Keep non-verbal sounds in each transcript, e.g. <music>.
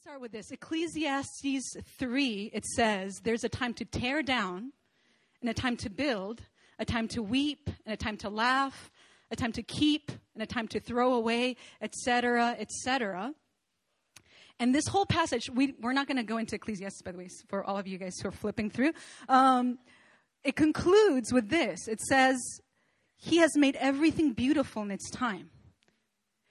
start with this. Ecclesiastes 3, it says there's a time to tear down and a time to build, a time to weep and a time to laugh, a time to keep and a time to throw away, etc., etc. And this whole passage, we, we're not going to go into Ecclesiastes, by the way, for all of you guys who are flipping through. Um, it concludes with this it says, He has made everything beautiful in its time.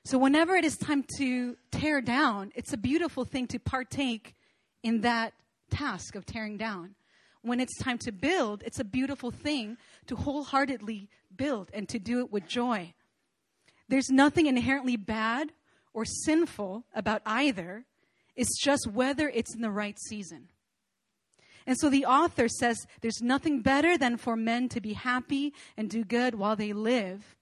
So, whenever it is time to tear down, it's a beautiful thing to partake in that task of tearing down. When it's time to build, it's a beautiful thing to wholeheartedly build and to do it with joy. There's nothing inherently bad or sinful about either. It's just whether it's in the right season. And so the author says there's nothing better than for men to be happy and do good while they live.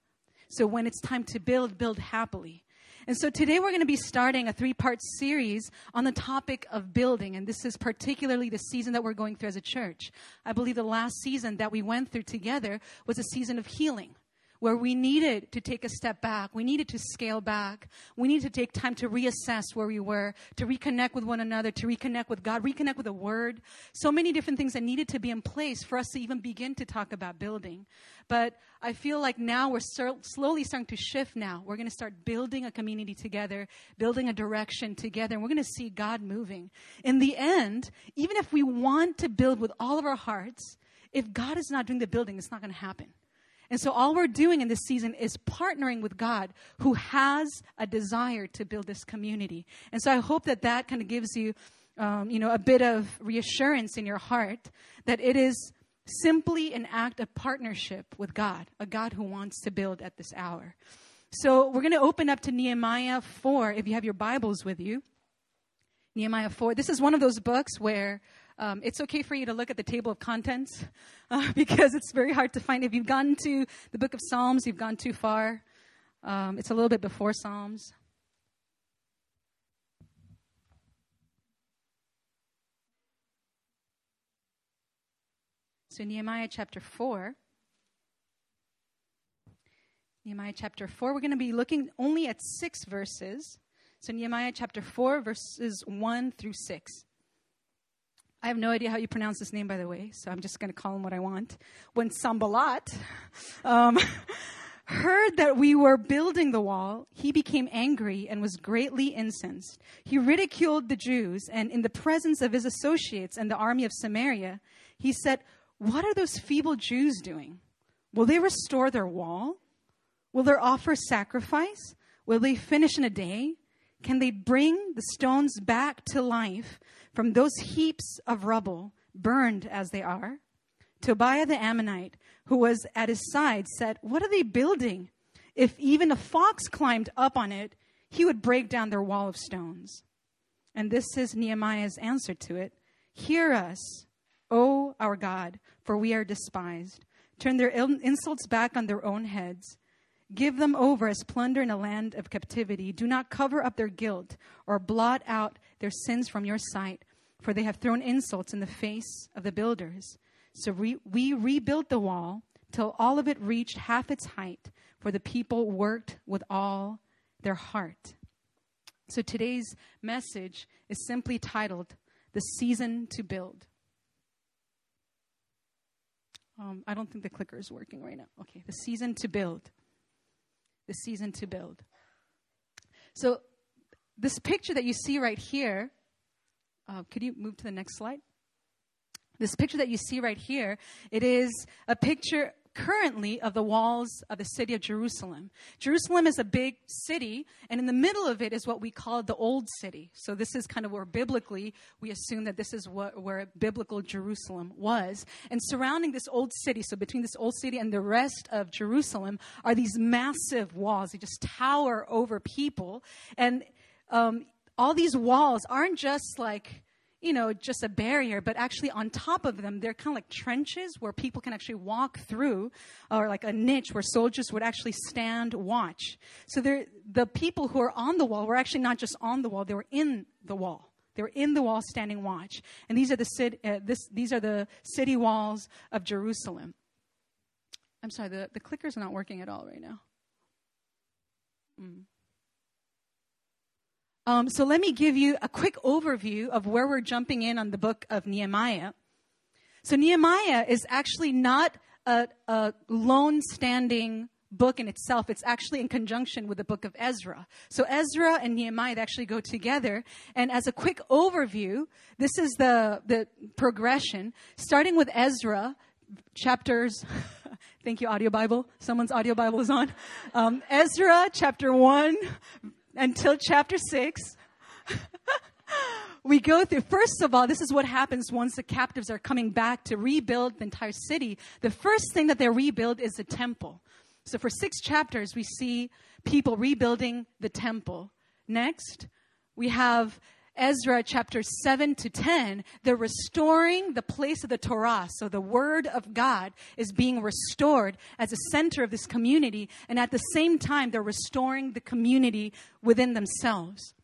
So when it's time to build, build happily. And so today we're going to be starting a three part series on the topic of building. And this is particularly the season that we're going through as a church. I believe the last season that we went through together was a season of healing where we needed to take a step back. We needed to scale back. We needed to take time to reassess where we were, to reconnect with one another, to reconnect with God, reconnect with the Word. So many different things that needed to be in place for us to even begin to talk about building. But I feel like now we're slowly starting to shift now. We're going to start building a community together, building a direction together, and we're going to see God moving. In the end, even if we want to build with all of our hearts, if God is not doing the building, it's not going to happen. And so all we're doing in this season is partnering with God who has a desire to build this community. And so I hope that that kind of gives you, um, you know, a bit of reassurance in your heart that it is simply an act of partnership with God, a God who wants to build at this hour. So we're going to open up to Nehemiah 4 if you have your Bibles with you. Nehemiah 4. This is one of those books where um, it's okay for you to look at the table of contents <laughs> uh, because it's very hard to find. If you've gone to the book of Psalms, you've gone too far. Um, it's a little bit before Psalms. So, Nehemiah chapter 4. Nehemiah chapter 4, we're going to be looking only at six verses. So, Nehemiah chapter 4, verses 1 through 6. I have no idea how you pronounce his name, by the way, so I'm just going to call him what I want. When Sanballat <laughs> um, heard that we were building the wall, he became angry and was greatly incensed. He ridiculed the Jews, and in the presence of his associates and the army of Samaria, he said, What are those feeble Jews doing? Will they restore their wall? Will they offer sacrifice? Will they finish in a day? Can they bring the stones back to life from those heaps of rubble, burned as they are? Tobiah the Ammonite, who was at his side, said, What are they building? If even a fox climbed up on it, he would break down their wall of stones. And this is Nehemiah's answer to it Hear us, O our God, for we are despised. Turn their insults back on their own heads. Give them over as plunder in a land of captivity. Do not cover up their guilt or blot out their sins from your sight, for they have thrown insults in the face of the builders. So we, we rebuilt the wall till all of it reached half its height, for the people worked with all their heart. So today's message is simply titled The Season to Build. Um, I don't think the clicker is working right now. Okay, the season to build the season to build. So, this picture that you see right here, uh, could you move to the next slide? This picture that you see right here, it is a picture currently of the walls of the city of Jerusalem. Jerusalem is a big city, and in the middle of it is what we call the Old City. So this is kind of where biblically we assume that this is what, where biblical Jerusalem was. And surrounding this old city, so between this old city and the rest of Jerusalem, are these massive walls. They just tower over people, and um, all these walls aren't just like you know, just a barrier, but actually on top of them, they're kind of like trenches where people can actually walk through, or like a niche where soldiers would actually stand watch. So the people who are on the wall were actually not just on the wall, they were in the wall. They were in the wall standing watch. And these are the, city, uh, this, these are the city walls of Jerusalem. I'm sorry, the, the clicker's not working at all right now. Mm. Um, so let me give you a quick overview of where we're jumping in on the book of Nehemiah. So Nehemiah is actually not a, a lone standing book in itself. It's actually in conjunction with the book of Ezra. So Ezra and Nehemiah actually go together. And as a quick overview, this is the, the progression. Starting with Ezra, chapters, <laughs> thank you, audio Bible. Someone's audio Bible is on. Um, Ezra chapter 1 until chapter 6. <laughs> we go through, first of all, this is what happens once the captives are coming back to rebuild the entire city. The first thing that they rebuild is the temple. So for six chapters, we see people rebuilding the temple. Next, we have Ezra chapter 7 to 10, they're restoring the place of the Torah. So the word of God is being restored as a center of this community. And at the same time, they're restoring the community within themselves.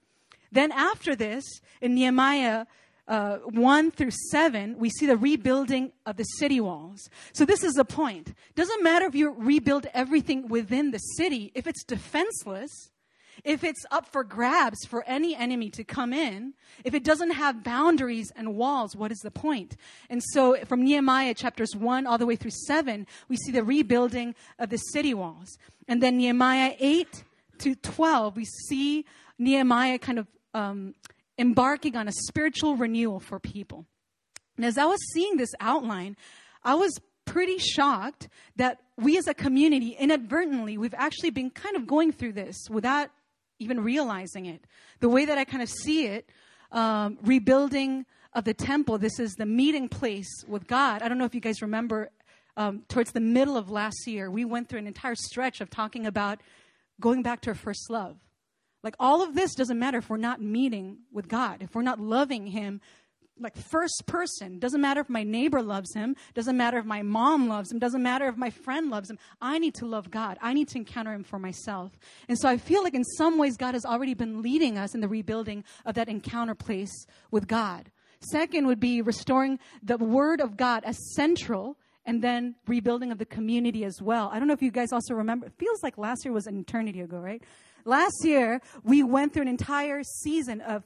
Then after this, in Nehemiah uh, 1 through 7, we see the rebuilding of the city walls. So this is the point. Doesn't matter if you rebuild everything within the city, if it's defenseless, if it's up for grabs for any enemy to come in, if it doesn't have boundaries and walls, what is the point? And so from Nehemiah chapters 1 all the way through 7, we see the rebuilding of the city walls. And then Nehemiah 8 to 12, we see Nehemiah kind of um, embarking on a spiritual renewal for people. And as I was seeing this outline, I was pretty shocked that we as a community, inadvertently, we've actually been kind of going through this without even realizing it. The way that I kind of see it, um, rebuilding of the temple, this is the meeting place with God. I don't know if you guys remember, um, towards the middle of last year, we went through an entire stretch of talking about going back to our first love. Like all of this doesn't matter if we're not meeting with God, if we're not loving Him like first person. Doesn't matter if my neighbor loves him, doesn't matter if my mom loves him, doesn't matter if my friend loves him. I need to love God. I need to encounter him for myself. And so I feel like in some ways God has already been leading us in the rebuilding of that encounter place with God. Second would be restoring the word of God as central and then rebuilding of the community as well. I don't know if you guys also remember, it feels like last year was an eternity ago, right? Last year, we went through an entire season of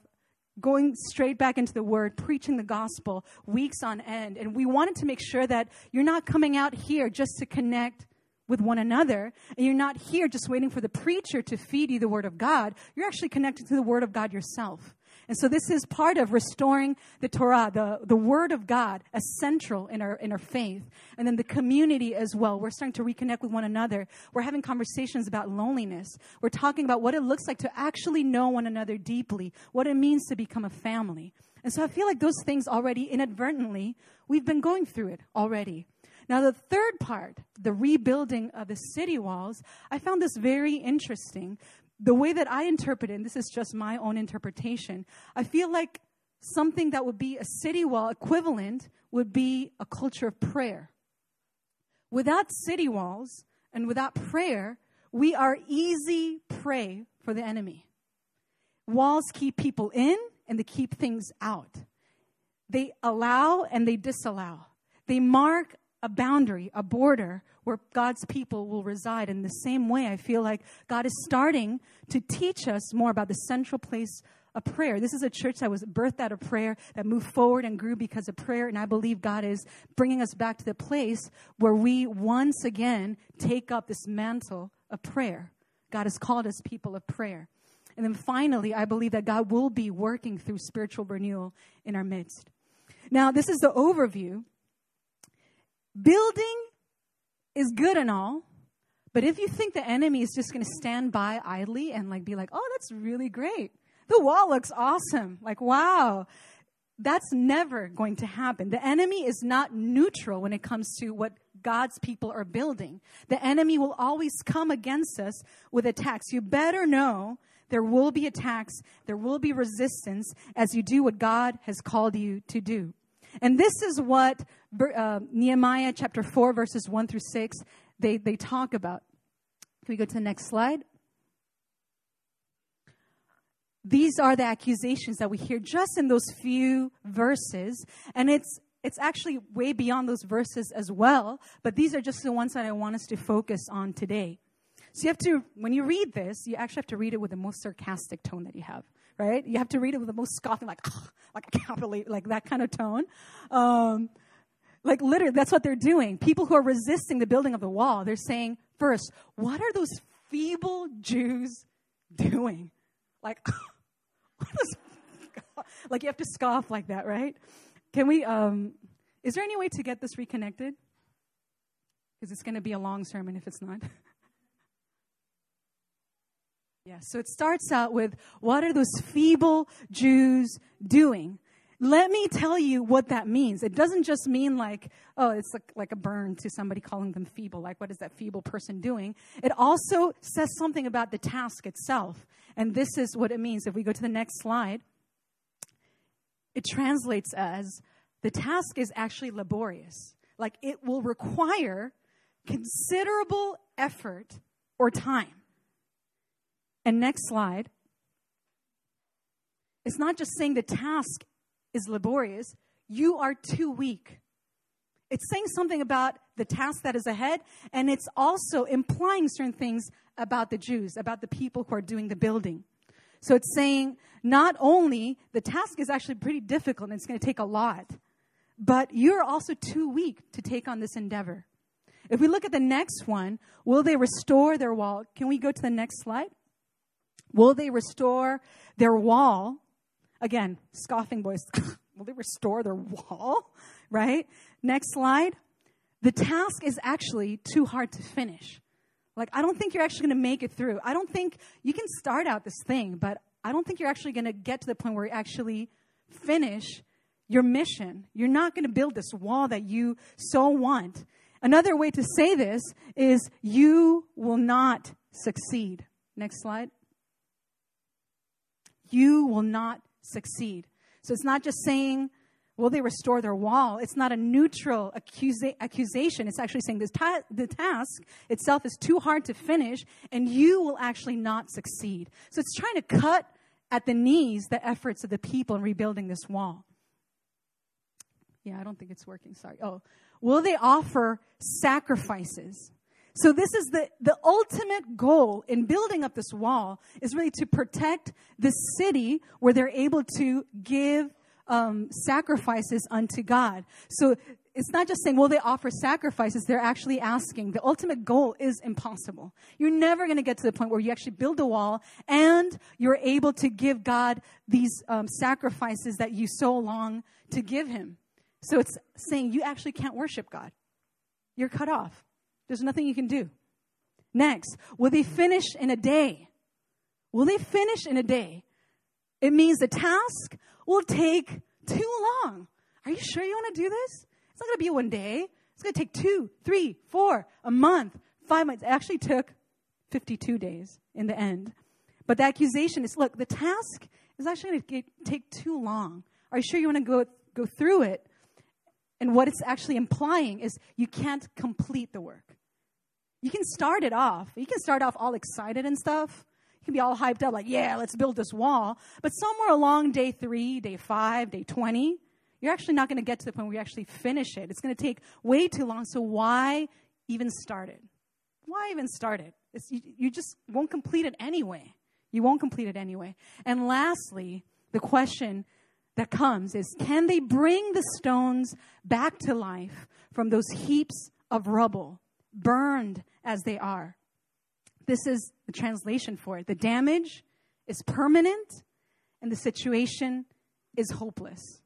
going straight back into the word, preaching the gospel weeks on end. And we wanted to make sure that you're not coming out here just to connect with one another, and you're not here just waiting for the preacher to feed you the word of God. You're actually connected to the word of God yourself. And so this is part of restoring the Torah, the, the Word of God, as central in our, in our faith. And then the community as well. We're starting to reconnect with one another. We're having conversations about loneliness. We're talking about what it looks like to actually know one another deeply, what it means to become a family. And so I feel like those things already inadvertently, we've been going through it already. Now, the third part, the rebuilding of the city walls, I found this very interesting the way that I interpret it, and this is just my own interpretation, I feel like something that would be a city wall equivalent would be a culture of prayer. Without city walls and without prayer, we are easy prey for the enemy. Walls keep people in and they keep things out. They allow and they disallow. They mark a boundary, a border where God's people will reside. In the same way, I feel like God is starting to teach us more about the central place of prayer. This is a church that was birthed out of prayer, that moved forward and grew because of prayer. And I believe God is bringing us back to the place where we once again take up this mantle of prayer. God has called us people of prayer. And then finally, I believe that God will be working through spiritual renewal in our midst. Now, this is the overview Building is good and all, but if you think the enemy is just going to stand by idly and like be like, "Oh, that's really great. The wall looks awesome." Like, "Wow." That's never going to happen. The enemy is not neutral when it comes to what God's people are building. The enemy will always come against us with attacks. You better know there will be attacks, there will be resistance as you do what God has called you to do. And this is what uh, Nehemiah chapter 4, verses 1 through 6, they, they talk about. Can we go to the next slide? These are the accusations that we hear just in those few verses. And it's, it's actually way beyond those verses as well, but these are just the ones that I want us to focus on today. So you have to, when you read this, you actually have to read it with the most sarcastic tone that you have right? You have to read it with the most scoffing, like, like I can't believe, like that kind of tone. Um, like literally, that's what they're doing. People who are resisting the building of the wall, they're saying, first, what are those feeble Jews doing? Like, <laughs> <laughs> like you have to scoff like that, right? Can we, um, is there any way to get this reconnected? Because it's going to be a long sermon if it's not. <laughs> yeah, so it starts out with what are those feeble Jews doing? Let me tell you what that means. It doesn't just mean like, oh, it's like, like a burn to somebody calling them feeble. Like, what is that feeble person doing? It also says something about the task itself. And this is what it means. If we go to the next slide, it translates as the task is actually laborious. Like, it will require considerable effort or time. And next slide. It's not just saying the task is laborious, you are too weak. It's saying something about the task that is ahead, and it's also implying certain things about the Jews, about the people who are doing the building. So it's saying not only the task is actually pretty difficult and it's going to take a lot, but you're also too weak to take on this endeavor. If we look at the next one, will they restore their wall? Can we go to the next slide? Will they restore their wall Again, scoffing voice. <laughs> Will they restore their wall? <laughs> Right? Next slide. The task is actually too hard to finish. Like, I don't think you're actually going to make it through. I don't think you can start out this thing, but I don't think you're actually going to get to the point where you actually finish your mission. You're not going to build this wall that you so want. Another way to say this is you will not succeed. Next slide. You will not succeed. So it's not just saying, will they restore their wall? It's not a neutral accusa- accusation. It's actually saying this ta- the task itself is too hard to finish and you will actually not succeed. So it's trying to cut at the knees the efforts of the people in rebuilding this wall. Yeah, I don't think it's working. Sorry. Oh, will they offer sacrifices? So this is the, the ultimate goal in building up this wall is really to protect the city where they're able to give um, sacrifices unto God. So it's not just saying, well, they offer sacrifices. They're actually asking. The ultimate goal is impossible. You're never going to get to the point where you actually build a wall and you're able to give God these um, sacrifices that you so long to give Him. So it's saying you actually can't worship God. You're cut off. There's nothing you can do. Next, will they finish in a day? Will they finish in a day? It means the task will take too long. Are you sure you want to do this? It's not going to be one day. It's going to take two, three, four, a month, five months. It actually took 52 days in the end. But the accusation is look, the task is actually going to take too long. Are you sure you want to go, go through it? And what it's actually implying is you can't complete the work. You can start it off. You can start off all excited and stuff. You can be all hyped up, like, yeah, let's build this wall. But somewhere along day three, day five, day 20, you're actually not going to get to the point where you actually finish it. It's going to take way too long. So why even start it? Why even start it? You, you just won't complete it anyway. You won't complete it anyway. And lastly, the question that comes is can they bring the stones back to life from those heaps of rubble burned as they are. This is the translation for it. The damage is permanent and the situation is hopeless.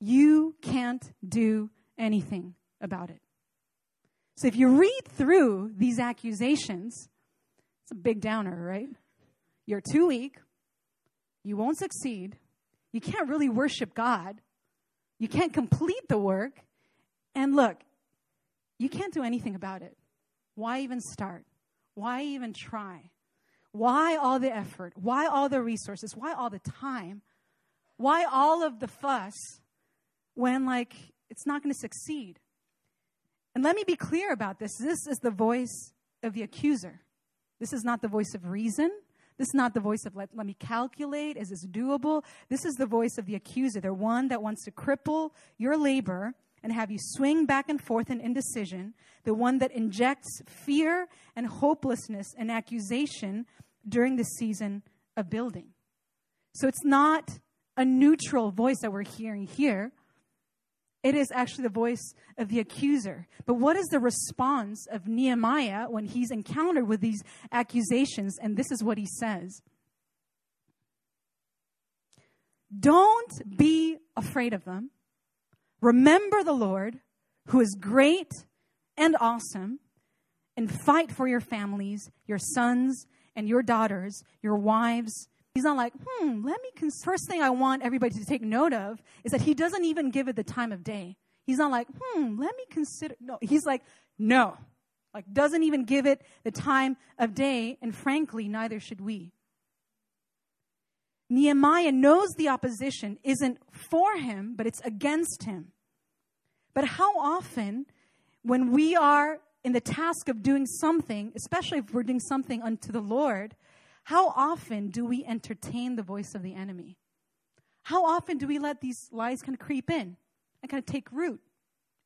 You can't do anything about it. So if you read through these accusations, it's a big downer, right? You're too weak. You won't succeed. You can't really worship God. You can't complete the work. And look, you can't do anything about it. Why even start? Why even try? Why all the effort? Why all the resources? Why all the time? Why all of the fuss when, like, it's not going to succeed? And let me be clear about this. This is the voice of the accuser. This is not the voice of reason. This is not the voice of let, let me calculate. Is this doable? This is the voice of the accuser, the one that wants to cripple your labor and have you swing back and forth in indecision, the one that injects fear and hopelessness and accusation during the season of building. So it's not a neutral voice that we're hearing here. It is actually the voice of the accuser. But what is the response of Nehemiah when he's encountered with these accusations? And this is what he says Don't be afraid of them. Remember the Lord, who is great and awesome, and fight for your families, your sons and your daughters, your wives. He's not like, hmm, let me. Cons-. First thing I want everybody to take note of is that he doesn't even give it the time of day. He's not like, hmm, let me consider. No, he's like, no. Like, doesn't even give it the time of day, and frankly, neither should we. Nehemiah knows the opposition isn't for him, but it's against him. But how often, when we are in the task of doing something, especially if we're doing something unto the Lord, how often do we entertain the voice of the enemy? How often do we let these lies kind of creep in and kind of take root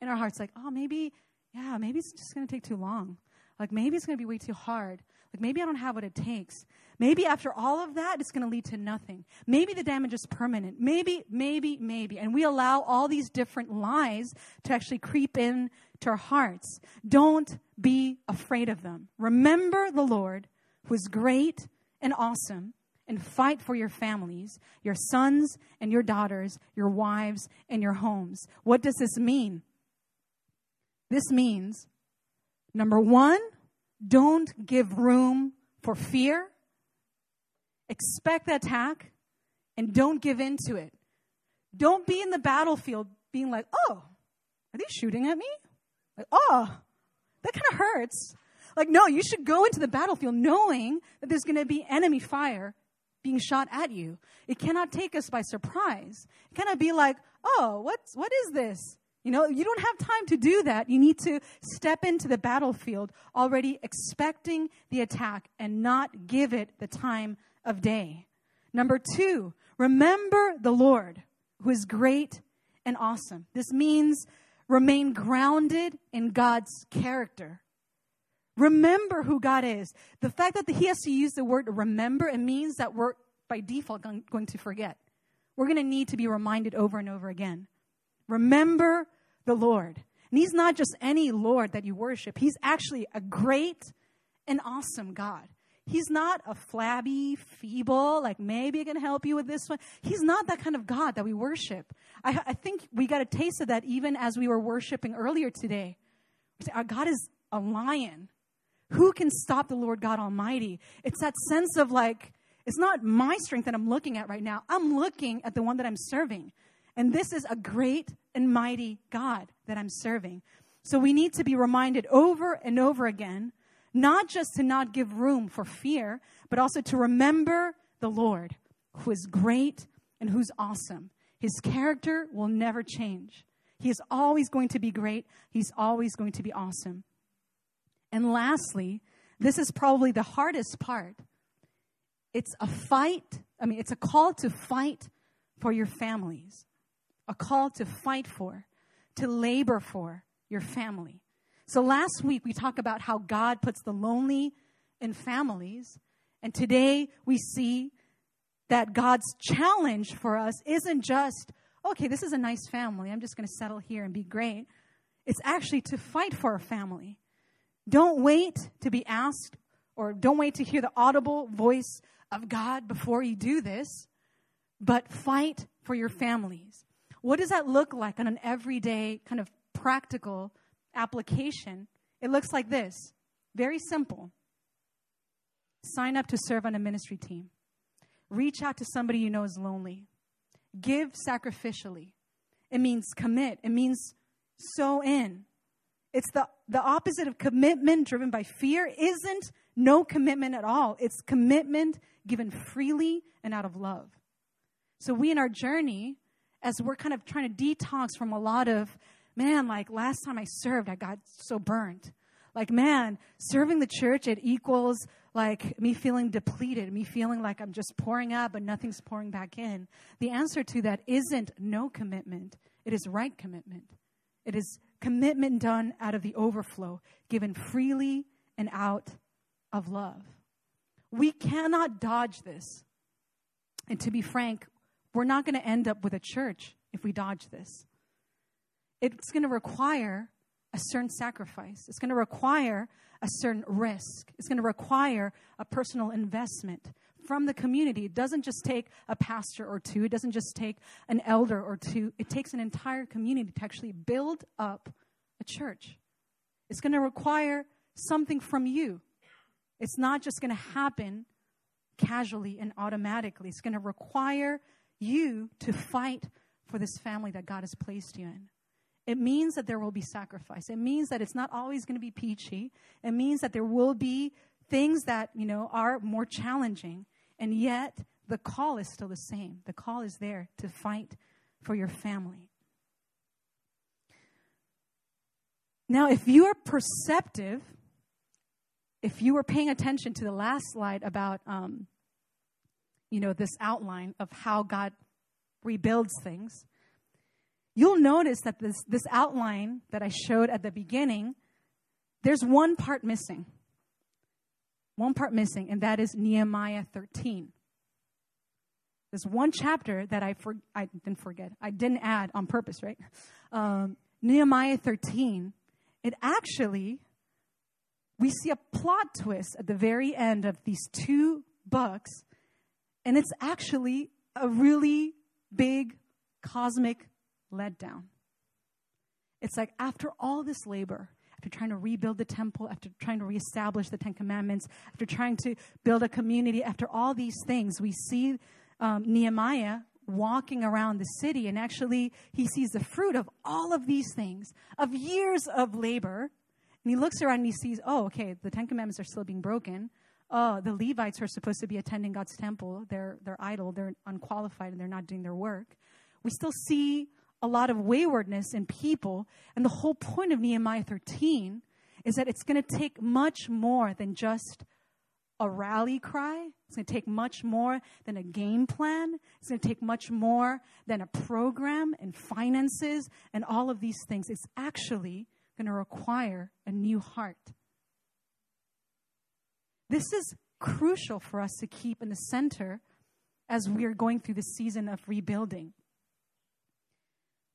in our hearts? Like, oh, maybe, yeah, maybe it's just going to take too long. Like, maybe it's going to be way too hard. Like, maybe I don't have what it takes. Maybe after all of that, it's going to lead to nothing. Maybe the damage is permanent. Maybe, maybe, maybe. And we allow all these different lies to actually creep in to our hearts. Don't be afraid of them. Remember the Lord who is great and awesome and fight for your families, your sons and your daughters, your wives and your homes. What does this mean? This means, number one, don't give room for fear. Expect the attack and don't give in to it. Don't be in the battlefield being like, oh, are they shooting at me? Like, oh, that kind of hurts. Like, no, you should go into the battlefield knowing that there's going to be enemy fire being shot at you. It cannot take us by surprise. It cannot be like, oh, what's, what is this? You know, you don't have time to do that. You need to step into the battlefield already expecting the attack and not give it the time of day. Number two, remember the Lord who is great and awesome. This means remain grounded in God's character. Remember who God is. The fact that he has to use the word remember, it means that we're by default going to forget. We're going to need to be reminded over and over again. Remember the Lord. And he's not just any Lord that you worship, he's actually a great and awesome God. He's not a flabby, feeble, like maybe I can help you with this one. He's not that kind of God that we worship. I, I think we got a taste of that even as we were worshiping earlier today. Our ah, God is a lion. Who can stop the Lord God Almighty? It's that sense of like, it's not my strength that I'm looking at right now. I'm looking at the one that I'm serving. And this is a great and mighty God that I'm serving. So we need to be reminded over and over again, not just to not give room for fear, but also to remember the Lord, who is great and who's awesome. His character will never change. He is always going to be great. He's always going to be awesome. And lastly, this is probably the hardest part. It's a fight. I mean, it's a call to fight for your families, a call to fight for, to labor for your family. So last week we talked about how God puts the lonely in families. And today we see that God's challenge for us isn't just, okay, this is a nice family. I'm just going to settle here and be great. It's actually to fight for a family, don't wait to be asked or don't wait to hear the audible voice of God before you do this, but fight for your families. What does that look like on an everyday kind of practical application? It looks like this very simple. Sign up to serve on a ministry team. Reach out to somebody you know is lonely. Give sacrificially. It means commit. It means sow in. It's the, the opposite of commitment driven by fear, isn't no commitment at all. It's commitment given freely and out of love. So, we in our journey, as we're kind of trying to detox from a lot of, man, like last time I served, I got so burnt. Like, man, serving the church, it equals like me feeling depleted, me feeling like I'm just pouring out, but nothing's pouring back in. The answer to that isn't no commitment, it is right commitment. It is commitment done out of the overflow, given freely and out of love. We cannot dodge this. And to be frank, we're not going to end up with a church if we dodge this. It's going to require a certain sacrifice, it's going to require a certain risk, it's going to require a personal investment from the community. It doesn't just take a pastor or two, it doesn't just take an elder or two. It takes an entire community to actually build up a church. It's going to require something from you. It's not just going to happen casually and automatically. It's going to require you to fight for this family that God has placed you in. It means that there will be sacrifice. It means that it's not always going to be peachy. It means that there will be things that, you know, are more challenging. And yet, the call is still the same. The call is there to fight for your family. Now, if you are perceptive, if you were paying attention to the last slide about, um, you know, this outline of how God rebuilds things, you'll notice that this, this outline that I showed at the beginning, there's one part missing. One part missing, and that is Nehemiah 13. There's one chapter that I, for, I didn't forget. I didn't add on purpose, right? Um, Nehemiah 13. It actually, we see a plot twist at the very end of these two books, and it's actually a really big cosmic letdown. It's like after all this labor, after trying to rebuild the temple, after trying to reestablish the Ten Commandments, after trying to build a community, after all these things, we see um, Nehemiah walking around the city, and actually, he sees the fruit of all of these things, of years of labor. And he looks around and he sees, oh, okay, the Ten Commandments are still being broken. Oh, the Levites who are supposed to be attending God's temple, they're, they're idle, they're unqualified, and they're not doing their work. We still see a lot of waywardness in people. And the whole point of Nehemiah 13 is that it's going to take much more than just a rally cry. It's going to take much more than a game plan. It's going to take much more than a program and finances and all of these things. It's actually going to require a new heart. This is crucial for us to keep in the center as we are going through the season of rebuilding.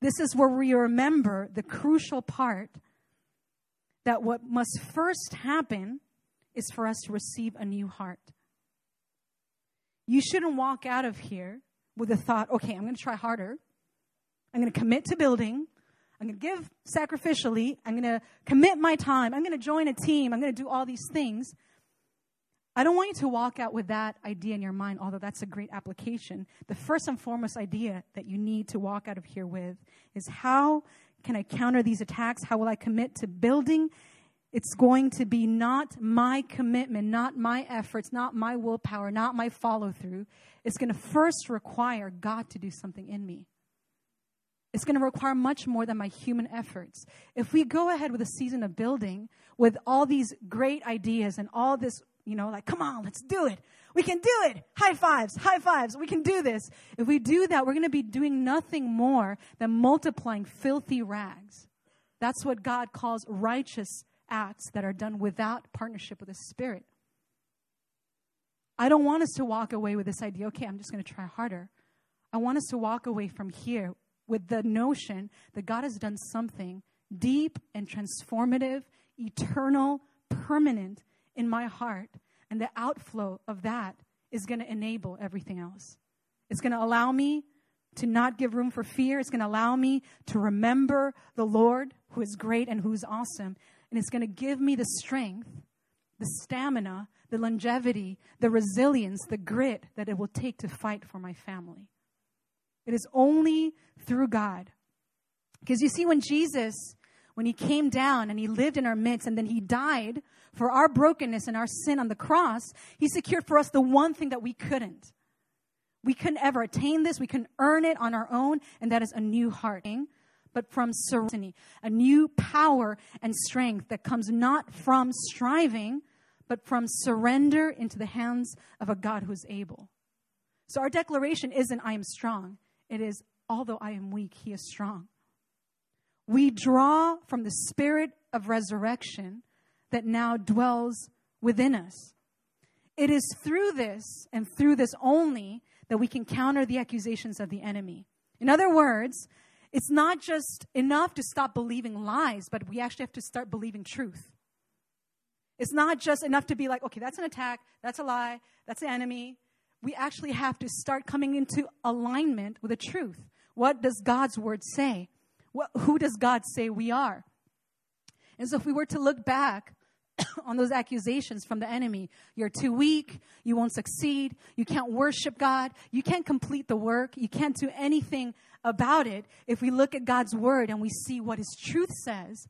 This is where we remember the crucial part that what must first happen is for us to receive a new heart. You shouldn't walk out of here with the thought, okay, I'm going to try harder. I'm going to commit to building. I'm going to give sacrificially. I'm going to commit my time. I'm going to join a team. I'm going to do all these things. I don't want you to walk out with that idea in your mind, although that's a great application. The first and foremost idea that you need to walk out of here with is how can I counter these attacks? How will I commit to building? It's going to be not my commitment, not my efforts, not my willpower, not my follow through. It's going to first require God to do something in me. It's going to require much more than my human efforts. If we go ahead with a season of building with all these great ideas and all this you know, like, come on, let's do it. We can do it. High fives, high fives. We can do this. If we do that, we're going to be doing nothing more than multiplying filthy rags. That's what God calls righteous acts that are done without partnership with the Spirit. I don't want us to walk away with this idea, okay, I'm just going to try harder. I want us to walk away from here with the notion that God has done something deep and transformative, eternal, permanent in my heart. And the outflow of that is going to enable everything else. It's going to allow me to not give room for fear. It's going to allow me to remember the Lord who is great and who's awesome. And it's going to give me the strength, the stamina, the longevity, the resilience, the grit that it will take to fight for my family. It is only through God. Because you see, when Jesus, when he came down and he lived in our midst and then he died for our brokenness and our sin on the cross, He secured for us the one thing that we couldn't. We couldn't ever attain this. We couldn't earn it on our own, and that is a new heart. But from serenity, a new power and strength that comes not from striving, but from surrender into the hands of a God who is able. So our declaration isn't, I am strong. It is, although I am weak, He is strong. We draw from the spirit of resurrection that now dwells within us. It is through this and through this only that we can counter the accusations of the enemy. In other words, it's not just enough to stop believing lies, but we actually have to start believing truth. It's not just enough to be like, okay, that's an attack, that's a lie, that's the enemy. We actually have to start coming into alignment with the truth. What does God's word say? What, who does God say we are? And so, if we were to look back <coughs> on those accusations from the enemy, you're too weak, you won't succeed, you can't worship God, you can't complete the work, you can't do anything about it. If we look at God's word and we see what his truth says,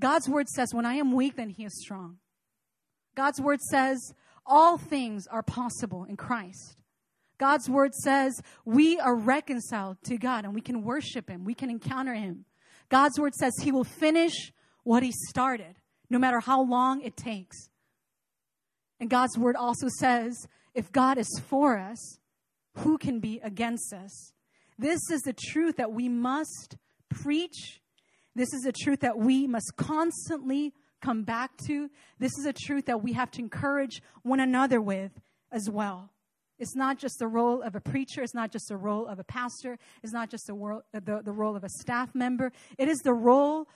God's word says, When I am weak, then he is strong. God's word says, All things are possible in Christ. God's word says we are reconciled to God and we can worship him, we can encounter him. God's word says he will finish what he started, no matter how long it takes. And God's word also says if God is for us, who can be against us? This is the truth that we must preach. This is a truth that we must constantly come back to. This is a truth that we have to encourage one another with as well. It's not just the role of a preacher. It's not just the role of a pastor. It's not just the, role, uh, the, the role of a staff member. It is the role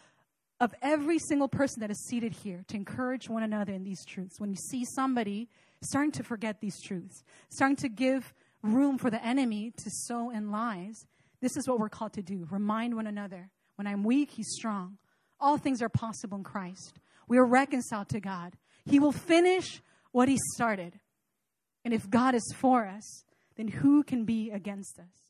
of every single person that is seated here to encourage one another in these truths. When you see somebody starting to forget these truths, starting to give room for the enemy to sow in lies, this is what we're called to do. Remind one another. When I'm weak, he's strong. All things are possible in Christ. We are reconciled to God. He will finish what he started. And if God is for us, then who can be against us?